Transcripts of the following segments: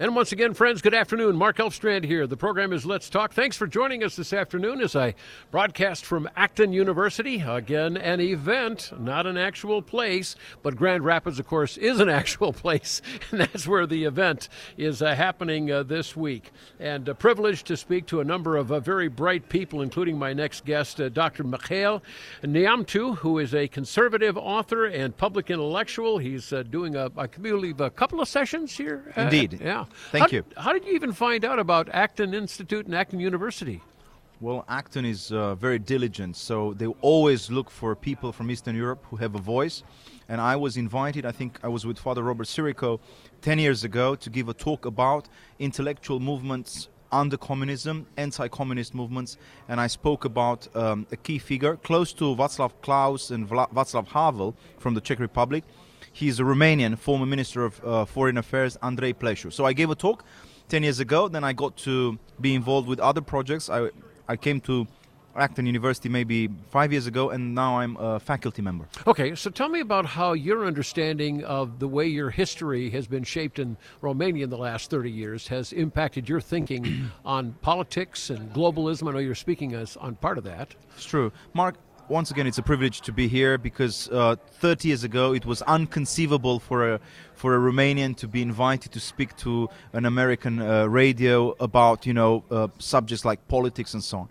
And once again, friends, good afternoon. Mark Elfstrand here. The program is Let's Talk. Thanks for joining us this afternoon as I broadcast from Acton University. Again, an event, not an actual place, but Grand Rapids, of course, is an actual place, and that's where the event is uh, happening uh, this week. And a privilege to speak to a number of uh, very bright people, including my next guest, uh, Dr. Mikhail Neamțu, who is a conservative author and public intellectual. He's uh, doing, a, I believe, a couple of sessions here. Uh, Indeed. yeah. Thank how, you. How did you even find out about Acton Institute and Acton University? Well, Acton is uh, very diligent, so they always look for people from Eastern Europe who have a voice. And I was invited, I think I was with Father Robert Sirico 10 years ago to give a talk about intellectual movements under communism, anti communist movements. And I spoke about um, a key figure close to Václav Klaus and Vla- Václav Havel from the Czech Republic. He's a Romanian former Minister of uh, Foreign Affairs, Andrei Pleșu. So I gave a talk 10 years ago. Then I got to be involved with other projects. I, I came to Acton University maybe five years ago, and now I'm a faculty member. Okay, so tell me about how your understanding of the way your history has been shaped in Romania in the last 30 years has impacted your thinking on politics and globalism. I know you're speaking as on part of that. It's true. Mark, once again, it's a privilege to be here because uh, 30 years ago it was unconceivable for a for a Romanian to be invited to speak to an American uh, radio about you know uh, subjects like politics and so on.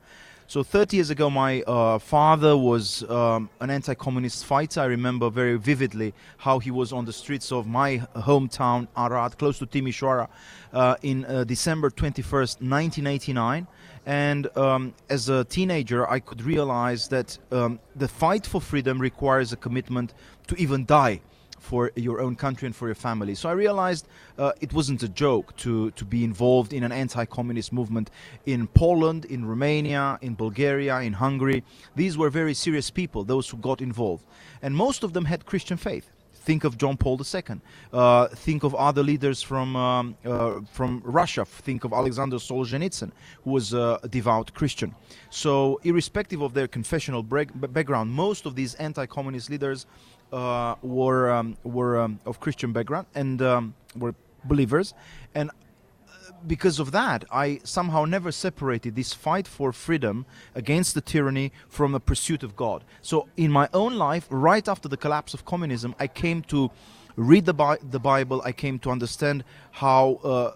So 30 years ago, my uh, father was um, an anti-communist fighter. I remember very vividly how he was on the streets of my hometown, Arad, close to Timișoara, uh, in uh, December 21st, 1989. And um, as a teenager, I could realize that um, the fight for freedom requires a commitment to even die for your own country and for your family. So I realized uh, it wasn't a joke to, to be involved in an anti communist movement in Poland, in Romania, in Bulgaria, in Hungary. These were very serious people, those who got involved. And most of them had Christian faith. Think of John Paul II. Uh, think of other leaders from um, uh, from Russia. Think of Alexander Solzhenitsyn, who was a devout Christian. So, irrespective of their confessional background, most of these anti-communist leaders uh, were um, were um, of Christian background and um, were believers, and because of that, I somehow never separated this fight for freedom against the tyranny from a pursuit of God. So, in my own life, right after the collapse of communism, I came to read the, Bi- the Bible, I came to understand how. Uh,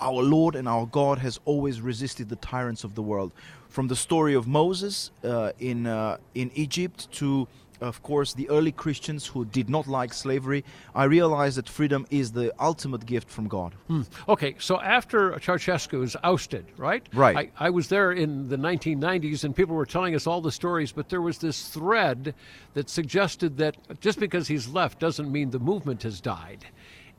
our Lord and our God has always resisted the tyrants of the world. From the story of Moses uh, in uh, in Egypt to of course, the early Christians who did not like slavery, I realized that freedom is the ultimate gift from God. Hmm. Okay, so after Ceausescu was ousted, right? Right. I, I, was there in the 1990s and people were telling us all the stories, but there was this thread that suggested that just because he's left doesn't mean the movement has died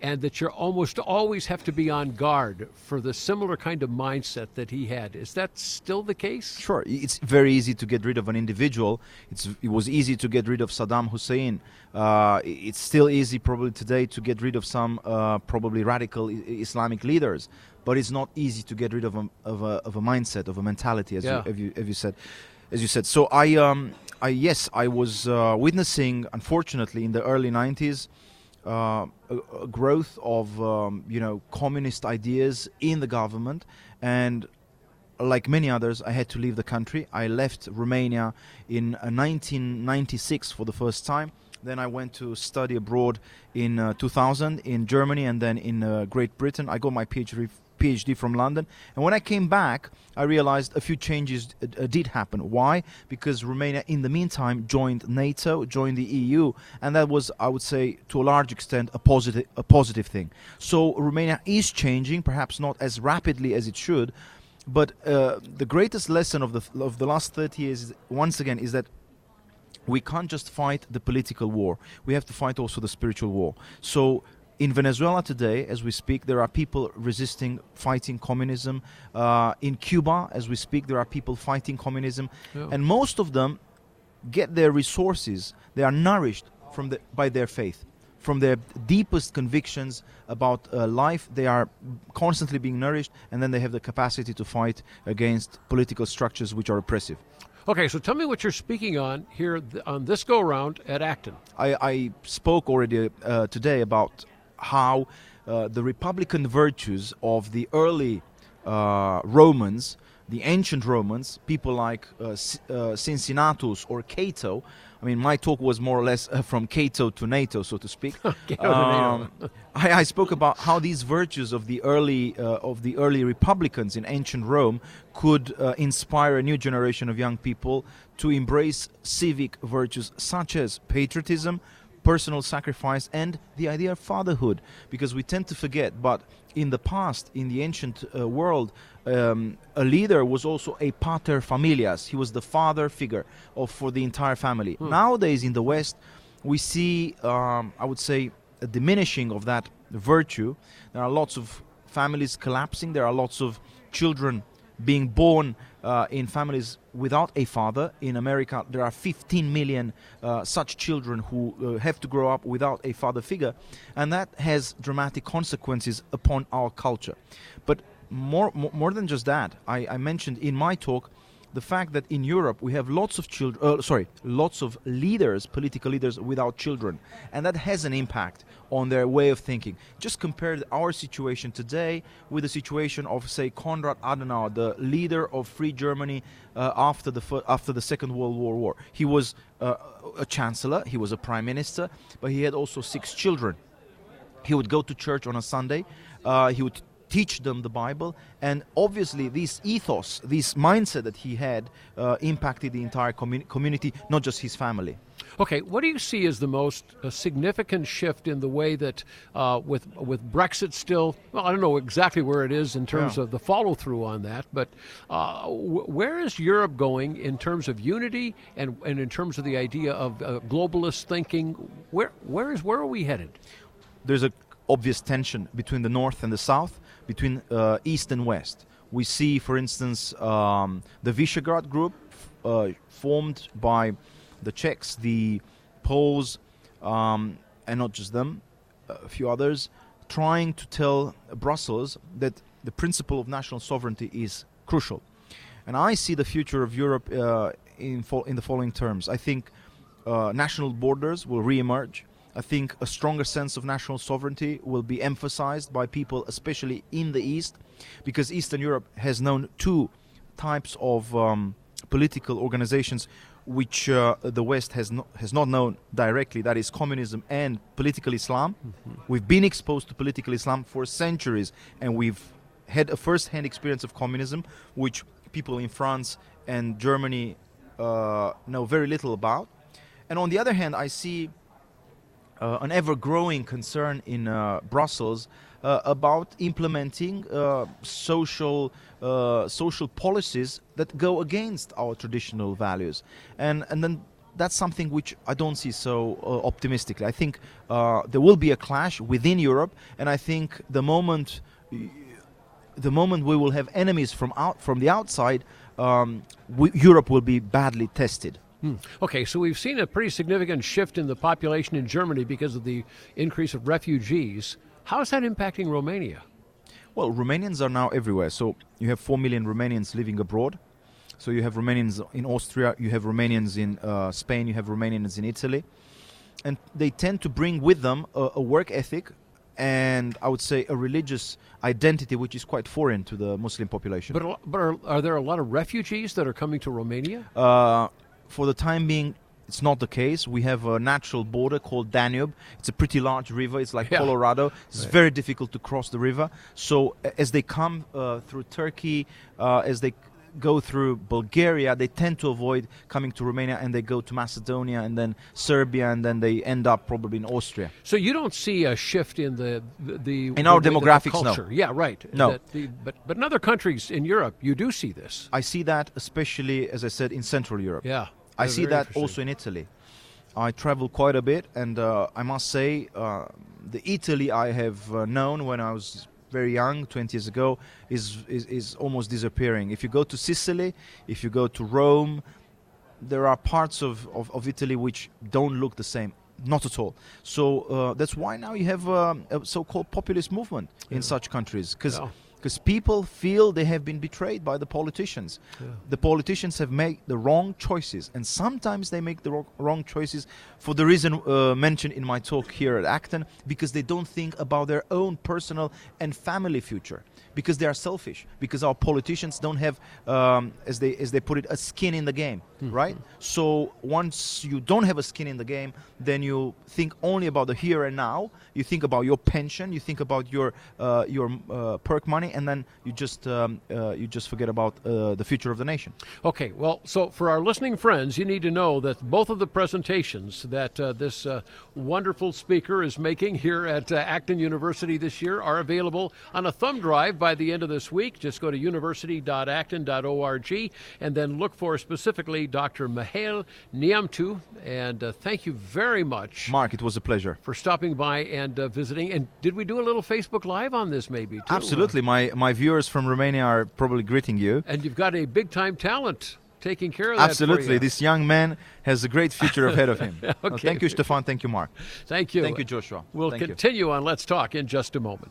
and that you almost always have to be on guard for the similar kind of mindset that he had. Is that still the case? Sure. It's very easy to get rid of an individual. It's, it was easy to get rid of Saddam Hussein. Uh, it's still easy, probably today, to get rid of some uh, probably radical Islamic leaders. But it's not easy to get rid of a, of a, of a mindset, of a mentality, as, yeah. you, as, you, as you said. As you said, so I, um, I yes, I was uh, witnessing, unfortunately, in the early '90s, uh, a, a, growth of um, you know communist ideas in the government. And like many others I had to leave the country. I left Romania in uh, 1996 for the first time. Then I went to study abroad in uh, 2000 in Germany and then in uh, Great Britain. I got my PhD PhD from London. And when I came back, I realized a few changes uh, uh, did happen. Why? Because Romania, in the meantime, joined NATO, joined the EU, and that was, I would say, to a large extent, a positive, a positive thing. So Romania is changing, perhaps not as rapidly as it should. But uh, the greatest lesson of the of the last 30 years, once again, is that we can't just fight the political war. We have to fight also the spiritual war. So in Venezuela today, as we speak, there are people resisting, fighting communism. Uh, in Cuba, as we speak, there are people fighting communism, yeah. and most of them get their resources. They are nourished from the, by their faith, from their deepest convictions about uh, life. They are constantly being nourished, and then they have the capacity to fight against political structures which are oppressive. Okay, so tell me what you're speaking on here th- on this go round at Acton. I, I spoke already uh, today about how uh, the republican virtues of the early uh, Romans, the ancient Romans, people like uh, uh, Cincinnatus or Cato. I mean, my talk was more or less uh, from Cato to NATO, so to speak. NATO. I, I spoke about how these virtues of the early uh, of the early republicans in ancient Rome could uh, inspire a new generation of young people to embrace civic virtues such as patriotism, personal sacrifice, and the idea of fatherhood. Because we tend to forget, but in the past, in the ancient uh, world, um, a leader was also a pater familias. He was the father figure of for the entire family. Nowadays, in the West, we see, um, I would say, a diminishing of that virtue. There are lots of families collapsing. There are lots of children being born uh, in families without a father. In America, there are 15 million uh, such children who uh, have to grow up without a father figure, and that has dramatic consequences upon our culture. But more, more, than just that, I, I mentioned in my talk the fact that in Europe we have lots of children, uh, sorry, lots of leaders, political leaders without children, and that has an impact on their way of thinking. Just compare our situation today with the situation of, say, Konrad Adenauer, the leader of Free Germany uh, after the after the Second World War. War. He was uh, a chancellor, he was a prime minister, but he had also six children. He would go to church on a Sunday. Uh, he would teach them the Bible, and obviously, this ethos, this mindset that he had, uh, impacted the entire commu- community, not just his family. Okay, what do you see as the most uh, significant shift in the way that, uh, with with Brexit still? Well, I don't know exactly where it is in terms Yeah. of the follow through on that, but uh, w- where is Europe going in terms of unity and, and in terms of the idea of uh, globalist thinking? Where where is where are we headed? there's a obvious tension between the north and the south, between uh, east and west. We see, for instance, um, the Visegrad group uh, formed by the Czechs, the Poles, um, and not just them, a few others, trying to tell Brussels that the principle of national sovereignty is crucial. And I see the future of Europe uh, in, fo- in the following terms. I think uh, national borders will re-emerge. I think a stronger sense of national sovereignty will be emphasized by people, especially in the East, because Eastern Europe has known two types of um, political organizations which uh, the West has, no, has not known directly that is, communism and political Islam. We've been exposed to political Islam for centuries, and we've had a first hand experience of communism, which people in France and Germany uh, know very little about. And on the other hand, I see an ever growing concern in uh, Brussels uh, about implementing uh, social uh, social policies that go against our traditional values, and and then that's something which I don't see so uh, optimistically. I think uh, there will be a clash within Europe, and I think the moment the moment we will have enemies from out from the outside, um, we, Europe will be badly tested. Hmm. Okay, so we've seen a pretty significant shift in the population in Germany because of the increase of refugees. How is that impacting Romania? Well, Romanians are now everywhere. So you have 4 million Romanians living abroad. So you have Romanians in Austria, you have Romanians in uh, Spain, you have Romanians in Italy. And they tend to bring with them a, a work ethic and I would say a religious identity which is quite foreign to the Muslim population. But, but are, are there a lot of refugees that are coming to Romania? Uh, for the time being, it's not the case. We have a natural border called Danube. It's a pretty large river. It's like Yeah. Colorado. It's Right. very difficult to cross the river. So as they come uh, through Turkey, uh, as they go through Bulgaria, they tend to avoid coming to Romania and they go to Macedonia and then Serbia and then they end up probably in Austria. So you don't see a shift in the the, the In our the way demographics, no. Yeah, right. No. The- but but in other countries in Europe, you do see this. I see that especially, as I said, in Central Europe. Yeah, I see that also in Italy. I travel quite a bit, and uh, I must say, uh, the Italy I have uh, known when I was very young, 20 years ago, is, is is almost disappearing. If you go to Sicily, if you go to Rome, there are parts of, of, of Italy which don't look the same. Not at all. So uh, that's why now you have um, a so-called populist movement in such countries, because Yeah. Because people feel they have been betrayed by the politicians. The politicians have made the wrong choices, and sometimes they make the wrong, choices for the reason uh, mentioned in my talk here at Acton, because they don't think about their own personal and family future, because they are selfish, because our politicians don't have, um, as they as they put it, a skin in the game, right? So once you don't have a skin in the game, then you think only about the here and now. You think about your pension, you think about your uh, your uh, perk money, and then you just um, uh, you just forget about uh, the future of the nation. Okay, well, so for our listening friends, you need to know that both of the presentations that uh, this uh, wonderful speaker is making here at uh, Acton University this year are available on a thumb drive by the end of this week. Just go to university.acton.org and then look for specifically Dr. Mihail Neamțu. And uh, thank you very much Mark, it was a pleasure. for stopping by and uh, visiting. And did we do a little Facebook Live on this, maybe? Too? Absolutely, my my viewers from Romania are probably greeting you. And you've got a big time talent taking care of that. for Absolutely, you. this young man has a great future ahead of him. Okay. thank you, Stefan. Thank you, Mark. Thank you. Thank you, Joshua. We'll Thank you. continue on Let's Talk in just a moment.